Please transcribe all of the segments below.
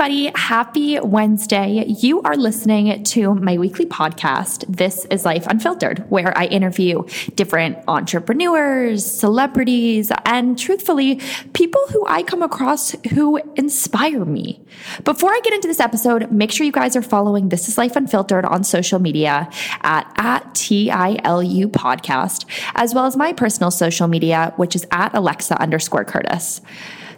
Everybody. Happy Wednesday. You are listening to my weekly podcast, This is Life Unfiltered, where I interview different entrepreneurs, celebrities, and truthfully, people who I come across who inspire me. Before I get into this episode, make sure you guys are following This is Life Unfiltered on social media at, at TILU podcast, as well as my personal social media, which is at Alexa underscore Curtis.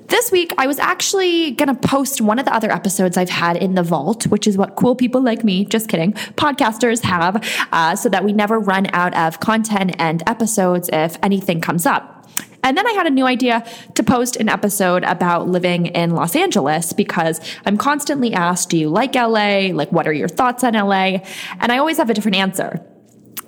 This week, I was actually going to post one of the other episodes I've had in the vault, which is what cool people like me, just kidding, podcasters have, uh, so that we never run out of content and episodes if anything comes up. And then I had a new idea to post an episode about living in Los Angeles because I'm constantly asked, do you like LA? Like, what are your thoughts on LA? And I always have a different answer.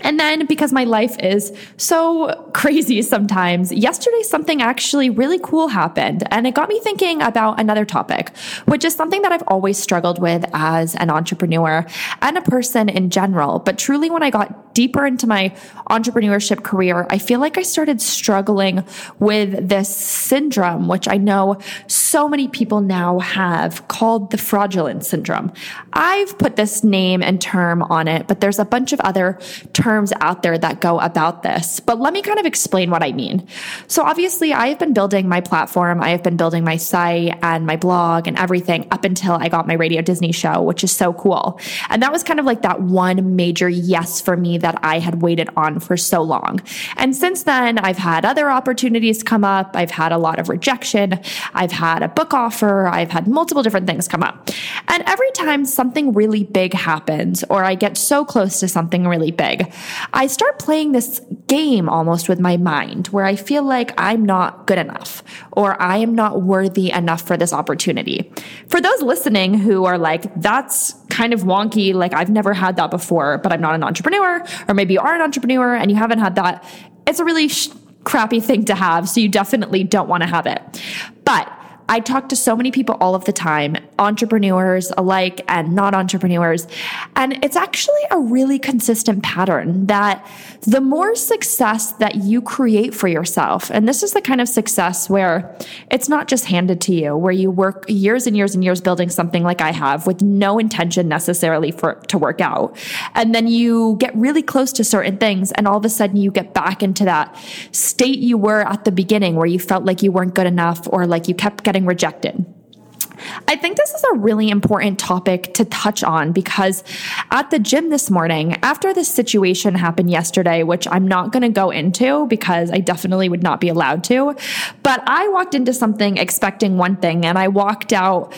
And then because my life is so crazy sometimes, yesterday something actually really cool happened and it got me thinking about another topic, which is something that I've always struggled with as an entrepreneur and a person in general. But truly when I got deeper into my entrepreneurship career, I feel like I started struggling with this syndrome, which I know so many people now have called the fraudulent syndrome. I've put this name and term on it, but there's a bunch of other terms terms out there that go about this, but let me kind of explain what I mean. So obviously I have been building my platform. I have been building my site and my blog and everything up until I got my Radio Disney show, which is so cool. And that was kind of like that one major yes for me that I had waited on for so long. And since then, I've had other opportunities come up. I've had a lot of rejection. I've had a book offer. I've had multiple different things come up. And every time something really big happens or I get so close to something really big, I start playing this game almost with my mind where I feel like I'm not good enough or I am not worthy enough for this opportunity. For those listening who are like, that's kind of wonky, like I've never had that before, but I'm not an entrepreneur, or maybe you are an entrepreneur and you haven't had that, it's a really sh- crappy thing to have. So you definitely don't want to have it. But I talk to so many people all of the time, entrepreneurs alike and non entrepreneurs. And it's actually a really consistent pattern that the more success that you create for yourself, and this is the kind of success where it's not just handed to you, where you work years and years and years building something like I have with no intention necessarily for to work out. And then you get really close to certain things and all of a sudden you get back into that state you were at the beginning where you felt like you weren't good enough or like you kept getting getting rejected. I think this is a really important topic to touch on because at the gym this morning, after this situation happened yesterday, which I'm not going to go into because I definitely would not be allowed to, but I walked into something expecting one thing and I walked out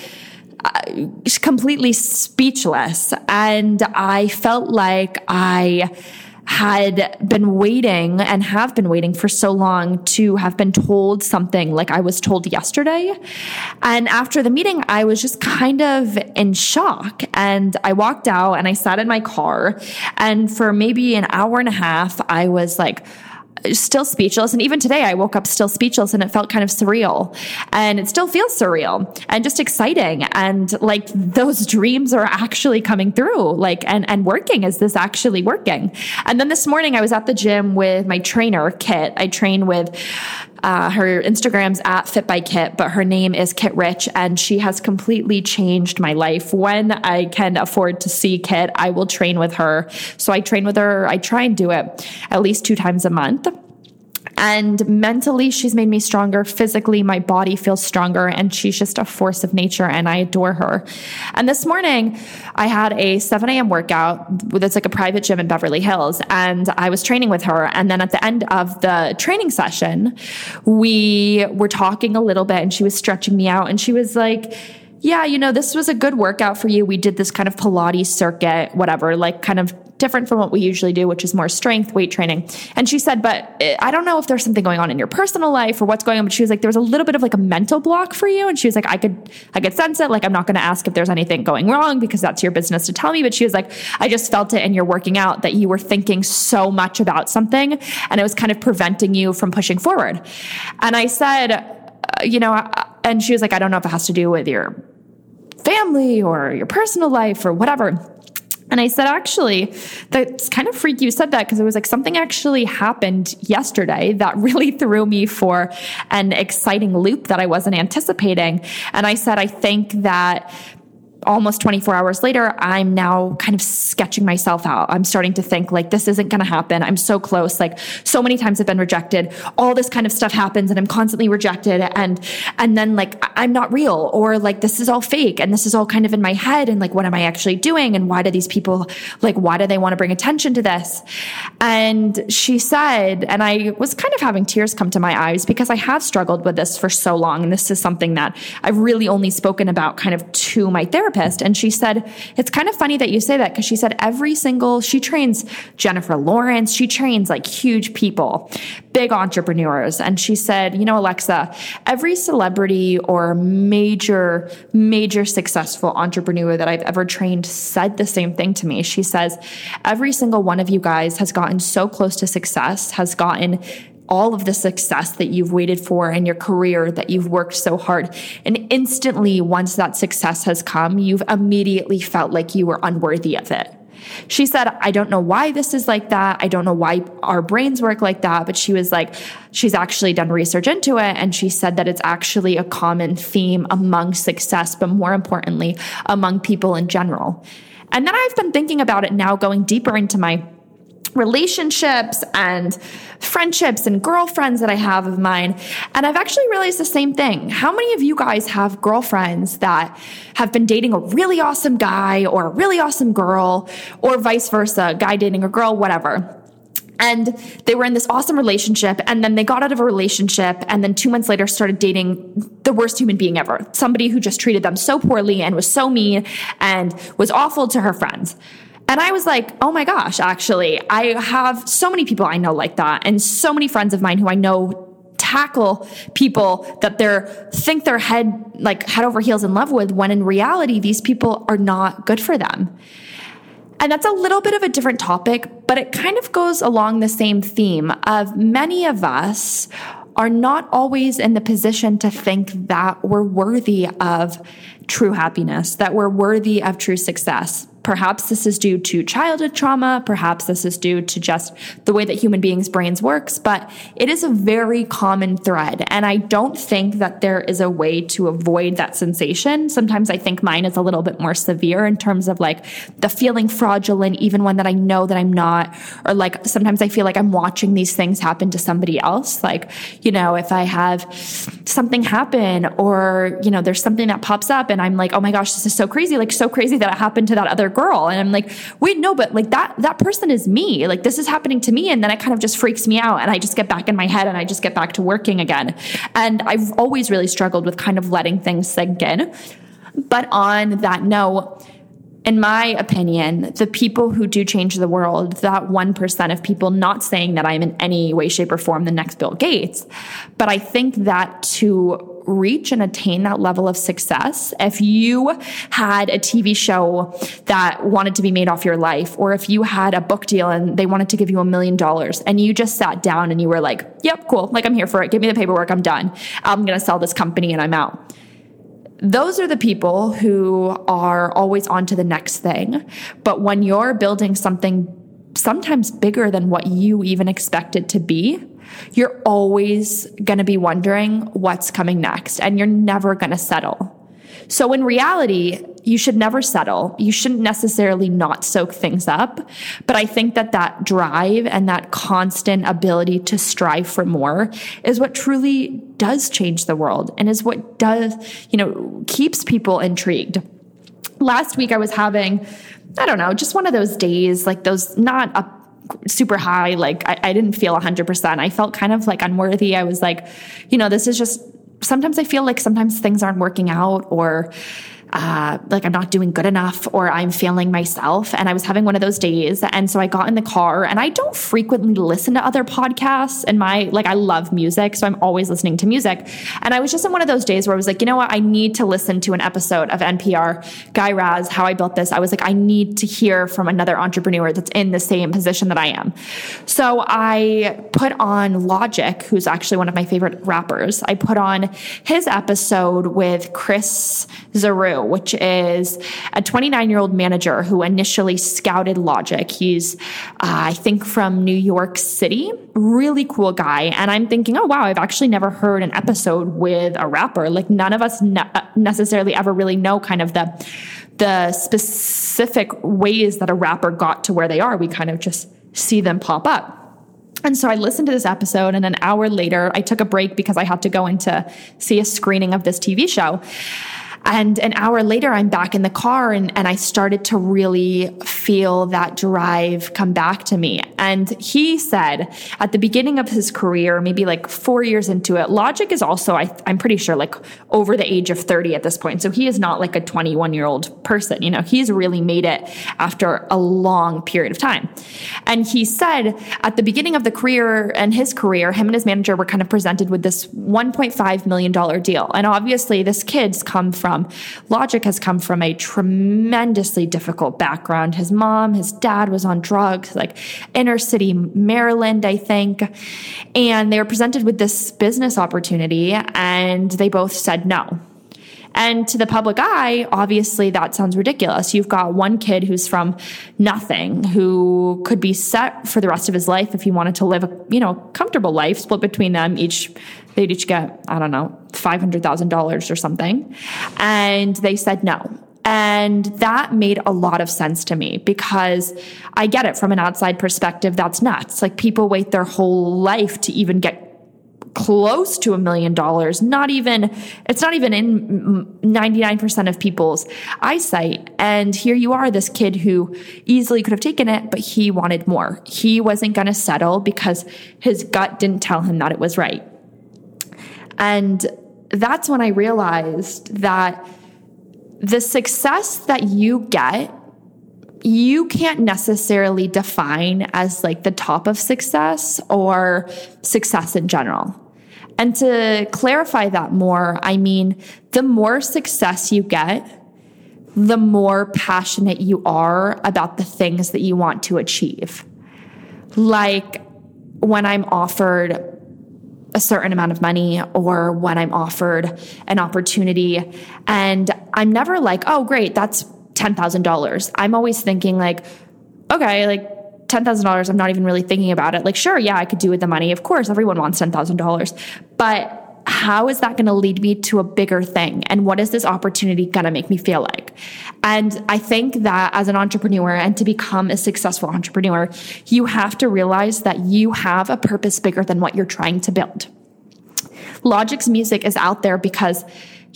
uh, completely speechless and I felt like I had been waiting and have been waiting for so long to have been told something like I was told yesterday. And after the meeting, I was just kind of in shock. And I walked out and I sat in my car. And for maybe an hour and a half, I was like, still speechless. And even today, I woke up still speechless and it felt kind of surreal. And it still feels surreal and just exciting. And like those dreams are actually coming through, like, and, and working. Is this actually working? And then this morning, I was at the gym with my trainer, Kit. I train with uh, her Instagram's at Fit by Kit, but her name is Kit Rich, and she has completely changed my life. When I can afford to see Kit, I will train with her. So I train with her. I try and do it at least two times a month. And mentally, she's made me stronger. Physically, my body feels stronger and she's just a force of nature and I adore her. And this morning, I had a 7 a.m. workout. With it's like a private gym in Beverly Hills and I was training with her. And then at the end of the training session, we were talking a little bit and she was stretching me out and she was like, yeah, you know, this was a good workout for you. We did this kind of Pilates circuit, whatever, like kind of different from what we usually do, which is more strength weight training. And she said, but eh, I don't know if there's something going on in your personal life or what's going on. But she was like, there was a little bit of like a mental block for you. And she was like, I could, I could sense it. Like, I'm not going to ask if there's anything going wrong because that's your business to tell me. But she was like, I just felt it in your working out that you were thinking so much about something and it was kind of preventing you from pushing forward. And I said, uh, you know, and she was like, I don't know if it has to do with your family or your personal life or whatever. And I said, actually, that's kind of freaky you said that because it was like something actually happened yesterday that really threw me for an exciting loop that I wasn't anticipating. And I said, I think that almost 24 hours later, I'm now kind of sketching myself out. I'm starting to think like this isn't going to happen. I'm so close. Like so many times I've been rejected. All this kind of stuff happens and I'm constantly rejected and and then like I'm not real or like this is all fake and this is all kind of in my head and like what am I actually doing and why do these people like why do they want to bring attention to this? And she said and I was kind of having tears come to my eyes because I have struggled with this for so long and this is something that I've really only spoken about kind of to my therapist therapist. And she said, it's kind of funny that you say that because she said every single, she trains Jennifer Lawrence. She trains like huge people, big entrepreneurs. And she said, you know, Alexa, every celebrity or major, major successful entrepreneur that I've ever trained said the same thing to me. She says, every single one of you guys has gotten so close to success, has gotten all of the success that you've waited for in your career that you've worked so hard. And instantly, once that success has come, you've immediately felt like you were unworthy of it. She said, I don't know why this is like that. I don't know why our brains work like that. But she was like, she's actually done research into it. And she said that it's actually a common theme among success, but more importantly, among people in general. And then I've been thinking about it now, going deeper into my relationships and friendships and girlfriends that I have of mine. And I've actually realized the same thing. How many of you guys have girlfriends that have been dating a really awesome guy or a really awesome girl or vice versa, guy dating a girl, whatever? And they were in this awesome relationship and then they got out of a relationship and then two months later started dating the worst human being ever. Somebody who just treated them so poorly and was so mean and was awful to her friends. And I was like, oh my gosh, actually, I have so many people I know like that, and so many friends of mine who I know tackle people that they're think they're head like head over heels in love with when in reality these people are not good for them. And that's a little bit of a different topic, but it kind of goes along the same theme of many of us are not always in the position to think that we're worthy of true happiness, that we're worthy of true success. Perhaps this is due to childhood trauma. Perhaps this is due to just the way that human beings' brains works, but it is a very common thread. And I don't think that there is a way to avoid that sensation. Sometimes I think mine is a little bit more severe in terms of like the feeling fraudulent, even when that I know that I'm not, or like sometimes I feel like I'm watching these things happen to somebody else. Like, you know, if I have something happen or, you know, there's something that pops up and I'm like, oh my gosh, this is so crazy, like so crazy that it happened to that other girl. And I'm like, wait, no, but like that, that person is me. Like this is happening to me. And then it kind of just freaks me out. And I just get back in my head and I just get back to working again. And I've always really struggled with kind of letting things sink in. But on that note, in my opinion, the people who do change the world, that 1% of people, not saying that I'm in any way, shape, or form the next Bill Gates, but I think that to reach and attain that level of success, if you had a TV show that wanted to be made off your life, or if you had a book deal and they wanted to give you a million dollars and you just sat down and you were like, yep, cool. Like I'm here for it. Give me the paperwork. I'm done. I'm going to sell this company and I'm out those are the people who are always on to the next thing. But when you're building something sometimes bigger than what you even expect it to be, you're always going to be wondering what's coming next and you're never going to settle. So in reality, you should never settle. You shouldn't necessarily not soak things up. But I think that that drive and that constant ability to strive for more is what truly does change the world and is what does, you know, keeps people intrigued. Last week I was having, I don't know, just one of those days, like those not a super high. Like I, I didn't feel 100%. I felt kind of like unworthy. I was like, you know, this is just, sometimes I feel like sometimes things aren't working out or, uh, like I'm not doing good enough or I'm failing myself. And I was having one of those days. And so I got in the car and I don't frequently listen to other podcasts and my, like, I love music. So I'm always listening to music. And I was just in one of those days where I was like, you know what? I need to listen to an episode of NPR, Guy Raz, How I Built This. I was like, I need to hear from another entrepreneur that's in the same position that I am. So I put on Logic, who's actually one of my favorite rappers. I put on his episode with Chris Zarou Drew, which is a 29 year old manager who initially scouted Logic. He's, uh, I think, from New York City. Really cool guy. And I'm thinking, oh, wow, I've actually never heard an episode with a rapper. Like, none of us ne- necessarily ever really know kind of the, the specific ways that a rapper got to where they are. We kind of just see them pop up. And so I listened to this episode, and an hour later, I took a break because I had to go in to see a screening of this TV show. And an hour later, I'm back in the car and, and I started to really feel that drive come back to me. And he said at the beginning of his career, maybe like four years into it, Logic is also, I, I'm pretty sure, like over the age of 30 at this point. So he is not like a 21 year old person. You know, he's really made it after a long period of time. And he said at the beginning of the career and his career, him and his manager were kind of presented with this $1.5 million deal. And obviously, this kid's come from from. Logic has come from a tremendously difficult background. His mom, his dad was on drugs, like inner city Maryland, I think. And they were presented with this business opportunity and they both said no. And to the public eye, obviously that sounds ridiculous. You've got one kid who's from nothing, who could be set for the rest of his life if he wanted to live a, you know, comfortable life, split between them each they'd each get, I don't know, $500,000 or something. And they said no. And that made a lot of sense to me because I get it from an outside perspective. That's nuts. Like people wait their whole life to even get close to a million dollars. Not even, it's not even in 99% of people's eyesight. And here you are, this kid who easily could have taken it, but he wanted more. He wasn't going to settle because his gut didn't tell him that it was right. And that's when I realized that the success that you get, you can't necessarily define as like the top of success or success in general. And to clarify that more, I mean, the more success you get, the more passionate you are about the things that you want to achieve. Like when I'm offered a certain amount of money or when I'm offered an opportunity. And I'm never like, oh, great, that's $10,000. I'm always thinking, like, okay, like $10,000, I'm not even really thinking about it. Like, sure, yeah, I could do with the money. Of course, everyone wants $10,000. But how is that going to lead me to a bigger thing? And what is this opportunity going to make me feel like? And I think that as an entrepreneur and to become a successful entrepreneur, you have to realize that you have a purpose bigger than what you're trying to build. Logic's music is out there because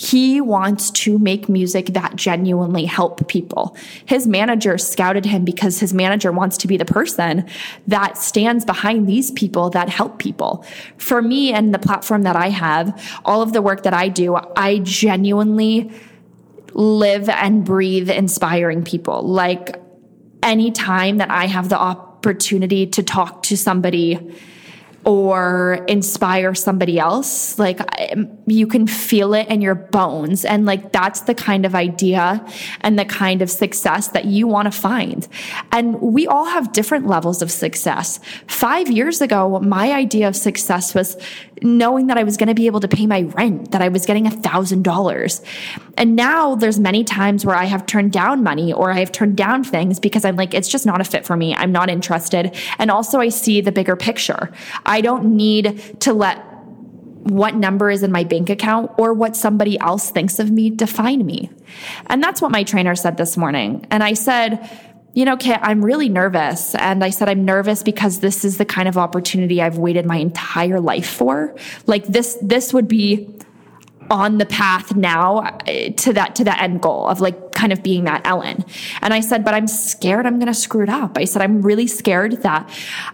he wants to make music that genuinely help people. His manager scouted him because his manager wants to be the person that stands behind these people that help people. For me and the platform that I have, all of the work that I do, I genuinely live and breathe inspiring people. Like anytime that I have the opportunity to talk to somebody or inspire somebody else. Like um, you can feel it in your bones. And like that's the kind of idea and the kind of success that you want to find. And we all have different levels of success. Five years ago, my idea of success was knowing that I was going to be able to pay my rent, that I was getting a thousand dollars. And now there's many times where I have turned down money or I have turned down things because I'm like, it's just not a fit for me. I'm not interested. And also I see the bigger picture. I don't need to let what number is in my bank account or what somebody else thinks of me define me. And that's what my trainer said this morning. And I said, you know, Kit, I'm really nervous. And I said, I'm nervous because this is the kind of opportunity I've waited my entire life for. Like this, this would be on the path now uh, to that, to that end goal of like kind of being that Ellen. And I said, but I'm scared I'm going to screw it up. I said, I'm really scared that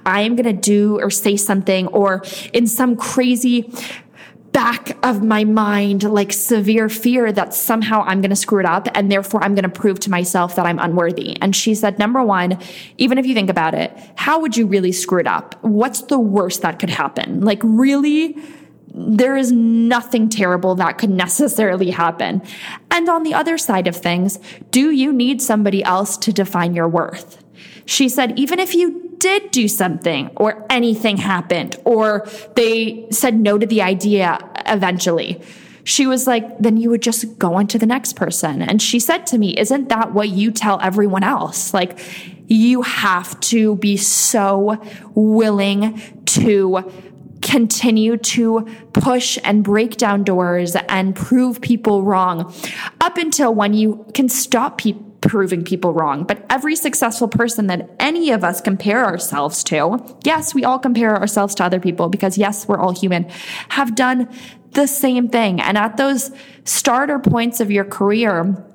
I'm going to do or say something or in some crazy back of my mind like severe fear that somehow I'm going to screw it up and therefore I'm going to prove to myself that I'm unworthy. And she said, number one, even if you think about it, how would you really screw it up? What's the worst that could happen? Like really? There is nothing terrible that could necessarily happen. And on the other side of things, do you need somebody else to define your worth? She said, even if you did do something or anything happened or they said no to the idea eventually, she was like, then you would just go on to the next person. And she said to me, Isn't that what you tell everyone else? Like, you have to be so willing to continue to push and break down doors and prove people wrong up until when you can stop people proving people wrong. But every successful person that any of us compare ourselves to, yes, we all compare ourselves to other people because yes, we're all human, have done the same thing. And at those starter points of your career,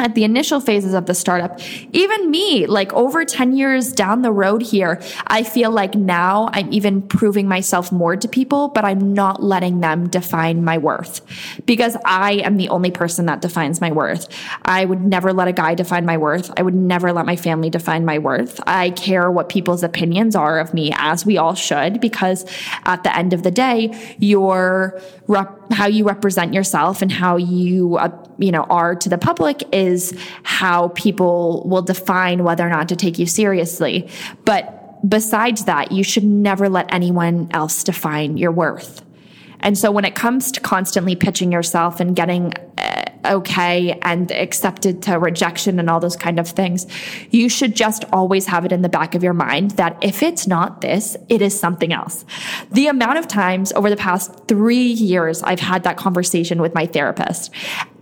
at the initial phases of the startup, even me, like over 10 years down the road here, I feel like now I'm even proving myself more to people, but I'm not letting them define my worth because I am the only person that defines my worth. I would never let a guy define my worth. I would never let my family define my worth. I care what people's opinions are of me as we all should because at the end of the day, your rep- how you represent yourself and how you, uh, you know, are to the public is how people will define whether or not to take you seriously. But besides that, you should never let anyone else define your worth. And so when it comes to constantly pitching yourself and getting uh, okay and accepted to rejection and all those kind of things, you should just always have it in the back of your mind that if it's not this, it is something else. The amount of times over the past three years I've had that conversation with my therapist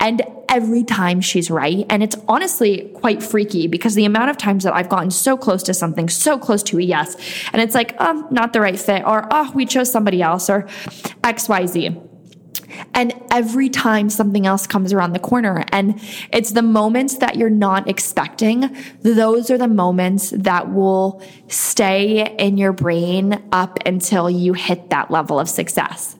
and every time she's right. And it's honestly quite freaky because the amount of times that I've gotten so close to something, so close to a yes, and it's like, oh, not the right fit, or oh, we chose somebody else, or XYZ. And every time something else comes around the corner, and it's the moments that you're not expecting, those are the moments that will stay in your brain up until you hit that level of success.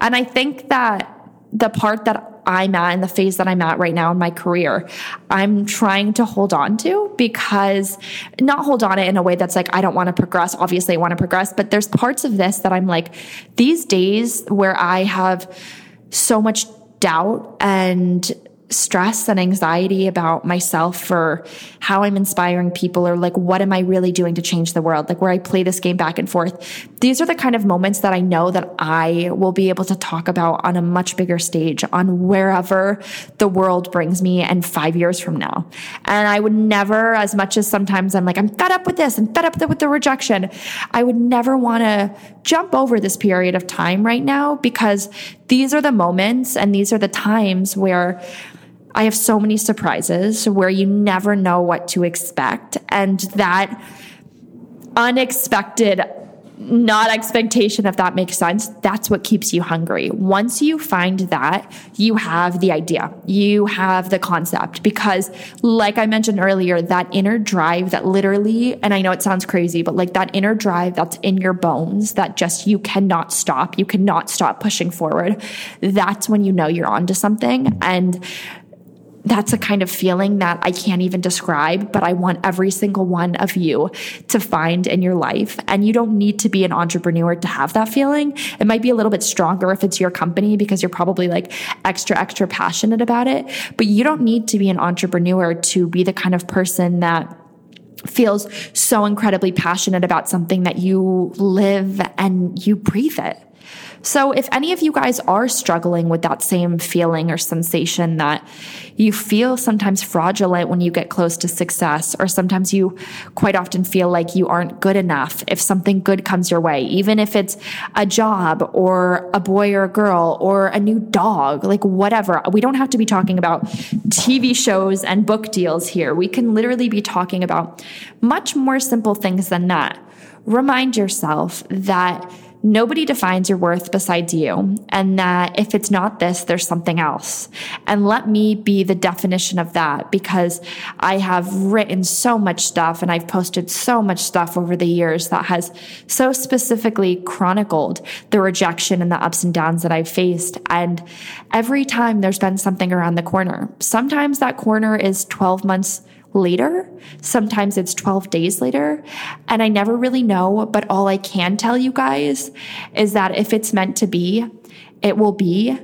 And I think that the part that I'm at in the phase that I'm at right now in my career, I'm trying to hold on to because not hold on it in a way that's like, I don't want to progress. Obviously, I want to progress, but there's parts of this that I'm like, these days where I have so much doubt and stress and anxiety about myself for how I'm inspiring people or like what am I really doing to change the world? Like where I play this game back and forth. These are the kind of moments that I know that I will be able to talk about on a much bigger stage on wherever the world brings me and five years from now. And I would never, as much as sometimes I'm like, I'm fed up with this and fed up with the rejection. I would never want to jump over this period of time right now because these are the moments and these are the times where I have so many surprises where you never know what to expect. And that unexpected, not expectation, if that makes sense, that's what keeps you hungry. Once you find that, you have the idea, you have the concept. Because, like I mentioned earlier, that inner drive that literally, and I know it sounds crazy, but like that inner drive that's in your bones that just you cannot stop, you cannot stop pushing forward, that's when you know you're onto something. And that's a kind of feeling that I can't even describe, but I want every single one of you to find in your life. And you don't need to be an entrepreneur to have that feeling. It might be a little bit stronger if it's your company because you're probably like extra, extra passionate about it. But you don't need to be an entrepreneur to be the kind of person that feels so incredibly passionate about something that you live and you breathe it. So if any of you guys are struggling with that same feeling or sensation that you feel sometimes fraudulent when you get close to success, or sometimes you quite often feel like you aren't good enough if something good comes your way, even if it's a job or a boy or a girl or a new dog, like whatever. We don't have to be talking about TV shows and book deals here. We can literally be talking about much more simple things than that. Remind yourself that nobody defines your worth besides you, and that if it's not this, there's something else. And let me be the definition of that because I have written so much stuff and I've posted so much stuff over the years that has so specifically chronicled the rejection and the ups and downs that I've faced. And every time there's been something around the corner, sometimes that corner is 12 months later. Sometimes it's 12 days later. And I never really know, but all I can tell you guys is that if it's meant to be, it will be.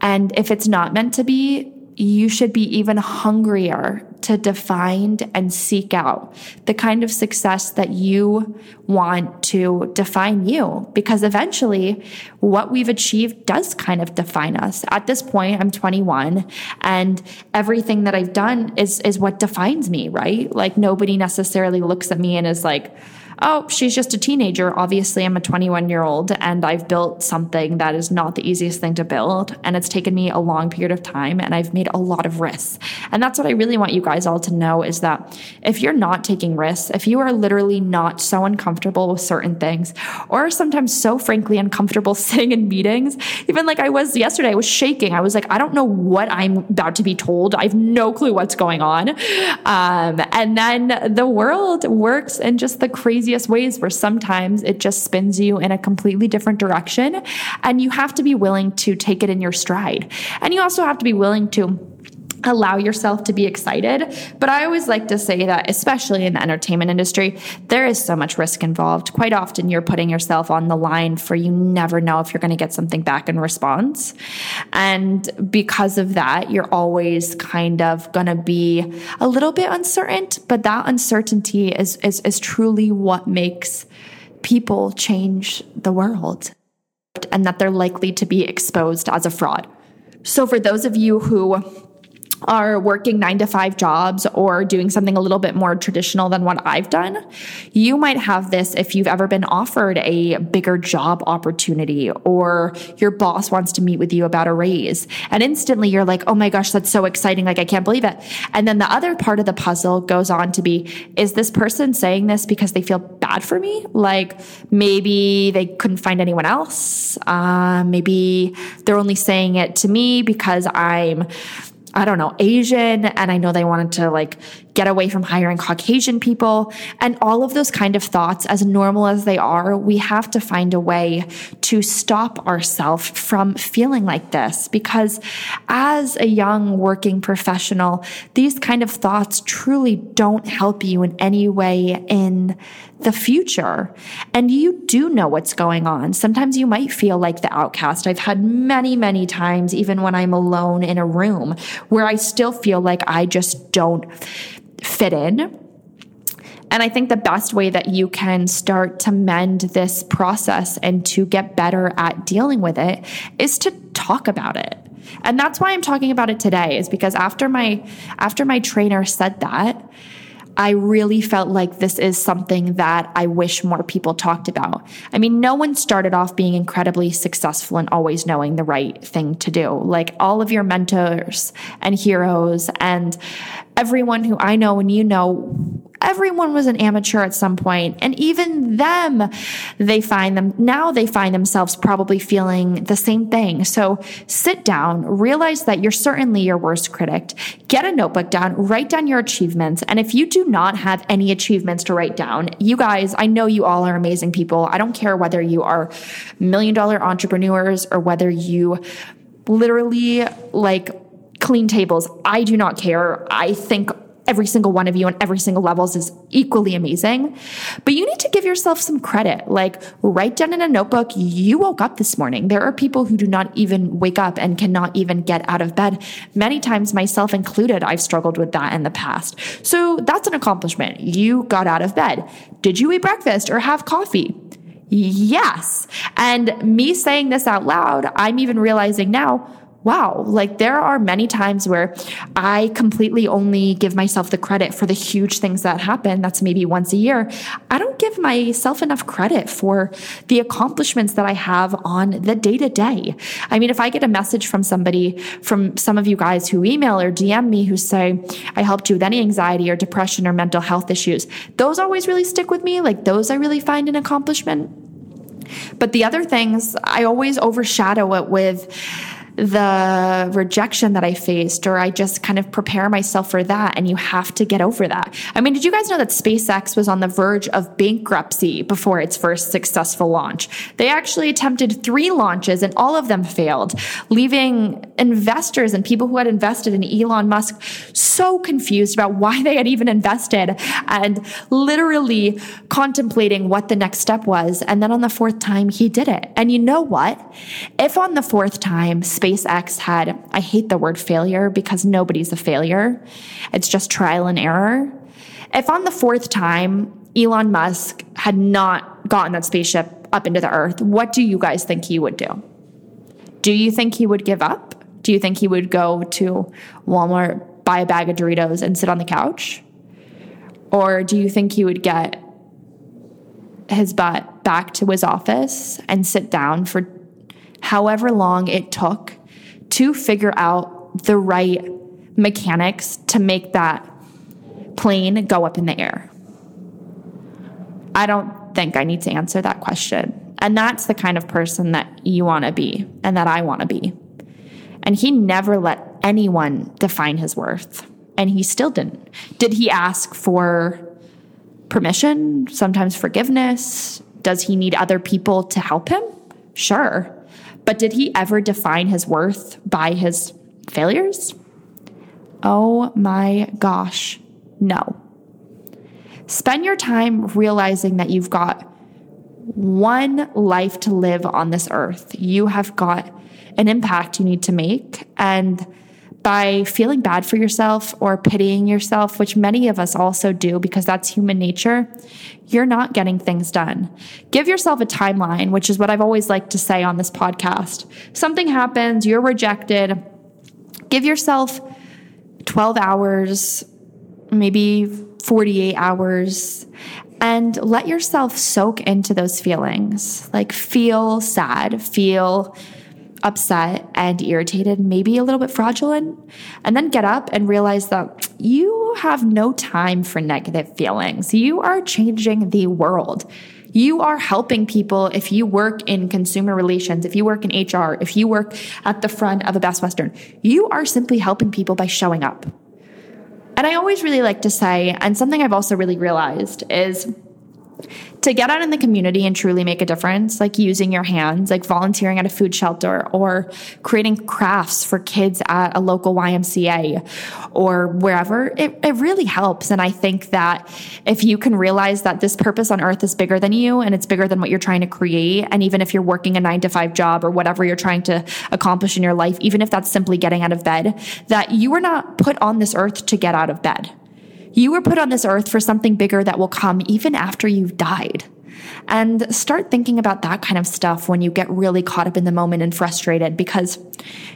And if it's not meant to be, you should be even hungrier to define and seek out the kind of success that you want to define you because eventually what we've achieved does kind of define us. At this point, I'm 21 and everything that I've done is, is what defines me, right? Like nobody necessarily looks at me and is like, oh, she's just a teenager. Obviously, I'm a 21 year old and I've built something that is not the easiest thing to build. And it's taken me a long period of time and I've made a lot of risks. And that's what I really want you guys all to know is that if you're not taking risks, if you are literally not so uncomfortable with certain things, or sometimes so frankly uncomfortable sitting in meetings, even like I was yesterday, I was shaking. I was like, I don't know what I'm about to be told. I have no clue what's going on. Um, and then the world works in just the crazy ways where sometimes it just spins you in a completely different direction. And you have to be willing to take it in your stride. And you also have to be willing to allow yourself to be excited. But I always like to say that, especially in the entertainment industry, there is so much risk involved. Quite often, you're putting yourself on the line for you never know if you're going to get something back in response. And because of that, you're always kind of going to be a little bit uncertain, but that uncertainty is, is, is truly what makes people change the world and that they're likely to be exposed as a fraud. So for those of you who are working nine to five jobs or doing something a little bit more traditional than what I've done, you might have this if you've ever been offered a bigger job opportunity or your boss wants to meet with you about a raise. And instantly you're like, oh my gosh, that's so exciting. Like, I can't believe it. And then the other part of the puzzle goes on to be, is this person saying this because they feel bad for me? Like maybe they couldn't find anyone else. Uh, maybe they're only saying it to me because I'm I don't know, Asian. And I know they wanted to like get away from hiring Caucasian people and all of those kind of thoughts, as normal as they are, we have to find a way to stop ourselves from feeling like this because as a young working professional, these kind of thoughts truly don't help you in any way in the future. And you do know what's going on. Sometimes you might feel like the outcast. I've had many, many times, even when I'm alone in a room, where I still feel like I just don't fit in. And I think the best way that you can start to mend this process and to get better at dealing with it is to talk about it. And that's why I'm talking about it today is because after my after my trainer said that, I really felt like this is something that I wish more people talked about. I mean, no one started off being incredibly successful and always knowing the right thing to do. Like all of your mentors and heroes and everyone who I know and you know everyone was an amateur at some point and even them they find them now they find themselves probably feeling the same thing. So sit down realize that you're certainly your worst critic. Get a notebook down write down your achievements and if you do not have any achievements to write down you guys i know you all are amazing people. I don't care whether you are million dollar entrepreneurs or whether you literally like clean tables. I do not care. I think every single one of you on every single levels is equally amazing. But you need to give yourself some credit. Like write down in a notebook, you woke up this morning. There are people who do not even wake up and cannot even get out of bed. Many times, myself included, I've struggled with that in the past. So that's an accomplishment. You got out of bed. Did you eat breakfast or have coffee? Yes. And me saying this out loud, I'm even realizing now, wow, like there are many times where I completely only give myself the credit for the huge things that happen. That's maybe once a year. I don't give myself enough credit for the accomplishments that I have on the day to day. I mean, if I get a message from somebody, from some of you guys who email or DM me who say, I helped you with any anxiety or depression or mental health issues, those always really stick with me. Like those I really find an accomplishment. But the other things, I always overshadow it with, the rejection that I faced, or I just kind of prepare myself for that. And you have to get over that. I mean, did you guys know that SpaceX was on the verge of bankruptcy before its first successful launch? They actually attempted three launches and all of them failed, leaving investors and people who had invested in Elon Musk so confused about why they had even invested and literally contemplating what the next step was. And then on the fourth time, he did it. And you know what? If on the fourth time, SpaceX had, I hate the word failure because nobody's a failure. It's just trial and error. If on the fourth time Elon Musk had not gotten that spaceship up into the earth, what do you guys think he would do? Do you think he would give up? Do you think he would go to Walmart, buy a bag of Doritos, and sit on the couch? Or do you think he would get his butt back to his office and sit down for however long it took to figure out the right mechanics to make that plane go up in the air? I don't think I need to answer that question. And that's the kind of person that you want to be and that I want to be. And he never let anyone define his worth. And he still didn't. Did he ask for permission, sometimes forgiveness? Does he need other people to help him? Sure. But did he ever define his worth by his failures? Oh my gosh, no. Spend your time realizing that you've got one life to live on this earth. You have got an impact you need to make. And by feeling bad for yourself or pitying yourself, which many of us also do because that's human nature, you're not getting things done. Give yourself a timeline, which is what I've always liked to say on this podcast. Something happens, you're rejected. Give yourself 12 hours, maybe 48 hours and let yourself soak into those feelings. Like feel sad, feel upset and irritated, maybe a little bit fraudulent, and then get up and realize that you have no time for negative feelings. You are changing the world. You are helping people if you work in consumer relations, if you work in HR, if you work at the front of a Best Western. You are simply helping people by showing up. And I always really like to say, and something I've also really realized is to get out in the community and truly make a difference, like using your hands, like volunteering at a food shelter or creating crafts for kids at a local YMCA or wherever, it, it really helps. And I think that if you can realize that this purpose on earth is bigger than you and it's bigger than what you're trying to create, and even if you're working a nine to five job or whatever you're trying to accomplish in your life, even if that's simply getting out of bed, that you were not put on this earth to get out of bed. You were put on this earth for something bigger that will come even after you've died. And start thinking about that kind of stuff when you get really caught up in the moment and frustrated because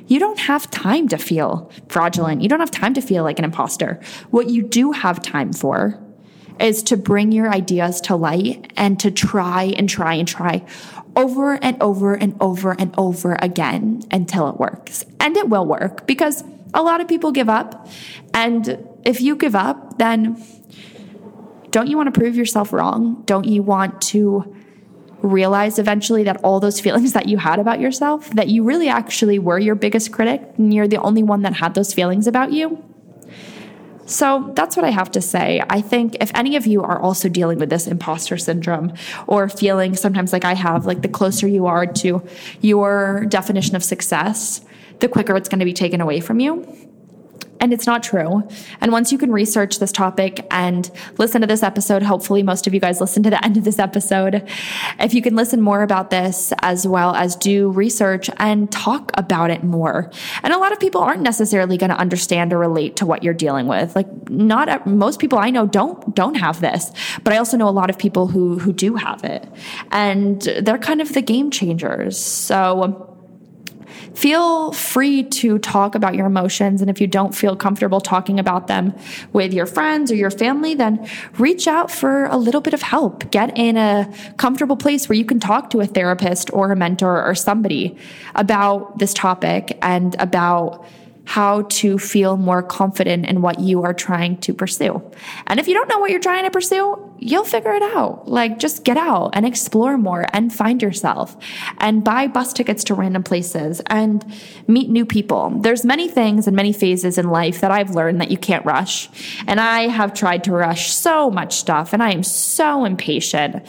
you don't have time to feel fraudulent. You don't have time to feel like an imposter. What you do have time for is to bring your ideas to light and to try and try and try over and over and over and over again until it works. And it will work because a lot of people give up. And if you give up, then don't you want to prove yourself wrong? Don't you want to realize eventually that all those feelings that you had about yourself, that you really actually were your biggest critic and you're the only one that had those feelings about you? So that's what I have to say. I think if any of you are also dealing with this imposter syndrome or feeling sometimes like I have, like the closer you are to your definition of success, the quicker it's going to be taken away from you. And it's not true. And once you can research this topic and listen to this episode, hopefully most of you guys listen to the end of this episode. If you can listen more about this as well as do research and talk about it more. And a lot of people aren't necessarily going to understand or relate to what you're dealing with. Like not most people I know don't don't have this, but I also know a lot of people who who do have it. And they're kind of the game changers. So feel free to talk about your emotions. And if you don't feel comfortable talking about them with your friends or your family, then reach out for a little bit of help. Get in a comfortable place where you can talk to a therapist or a mentor or somebody about this topic and about how to feel more confident in what you are trying to pursue. And if you don't know what you're trying to pursue, you'll figure it out. Like just get out and explore more and find yourself and buy bus tickets to random places and meet new people. There's many things and many phases in life that I've learned that you can't rush. And I have tried to rush so much stuff and I am so impatient.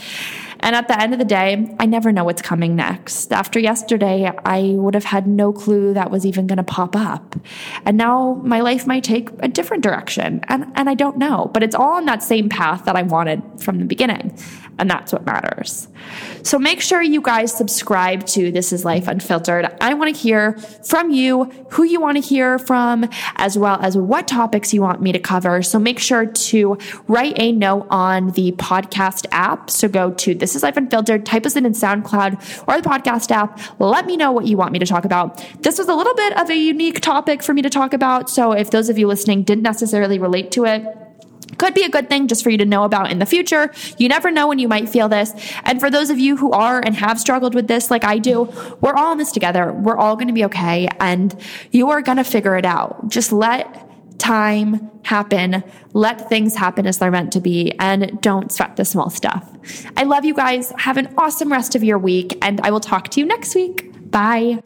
And at the end of the day, I never know what's coming next. After yesterday, I would have had no clue that was even going to pop up. And now my life might take a different direction. And, and I don't know, but it's all on that same path that I wanted from the beginning. And that's what matters. So make sure you guys subscribe to This is Life Unfiltered. I want to hear from you who you want to hear from, as well as what topics you want me to cover. So make sure to write a note on the podcast app. So go to This is Life Unfiltered, type us in in SoundCloud or the podcast app. Let me know what you want me to talk about. This was a little bit of a unique topic for me to talk about. So if those of you listening didn't necessarily relate to it, could be a good thing just for you to know about in the future. You never know when you might feel this. And for those of you who are and have struggled with this, like I do, we're all in this together. We're all going to be okay. And you are going to figure it out. Just let time happen. Let things happen as they're meant to be and don't sweat the small stuff. I love you guys. Have an awesome rest of your week and I will talk to you next week. Bye.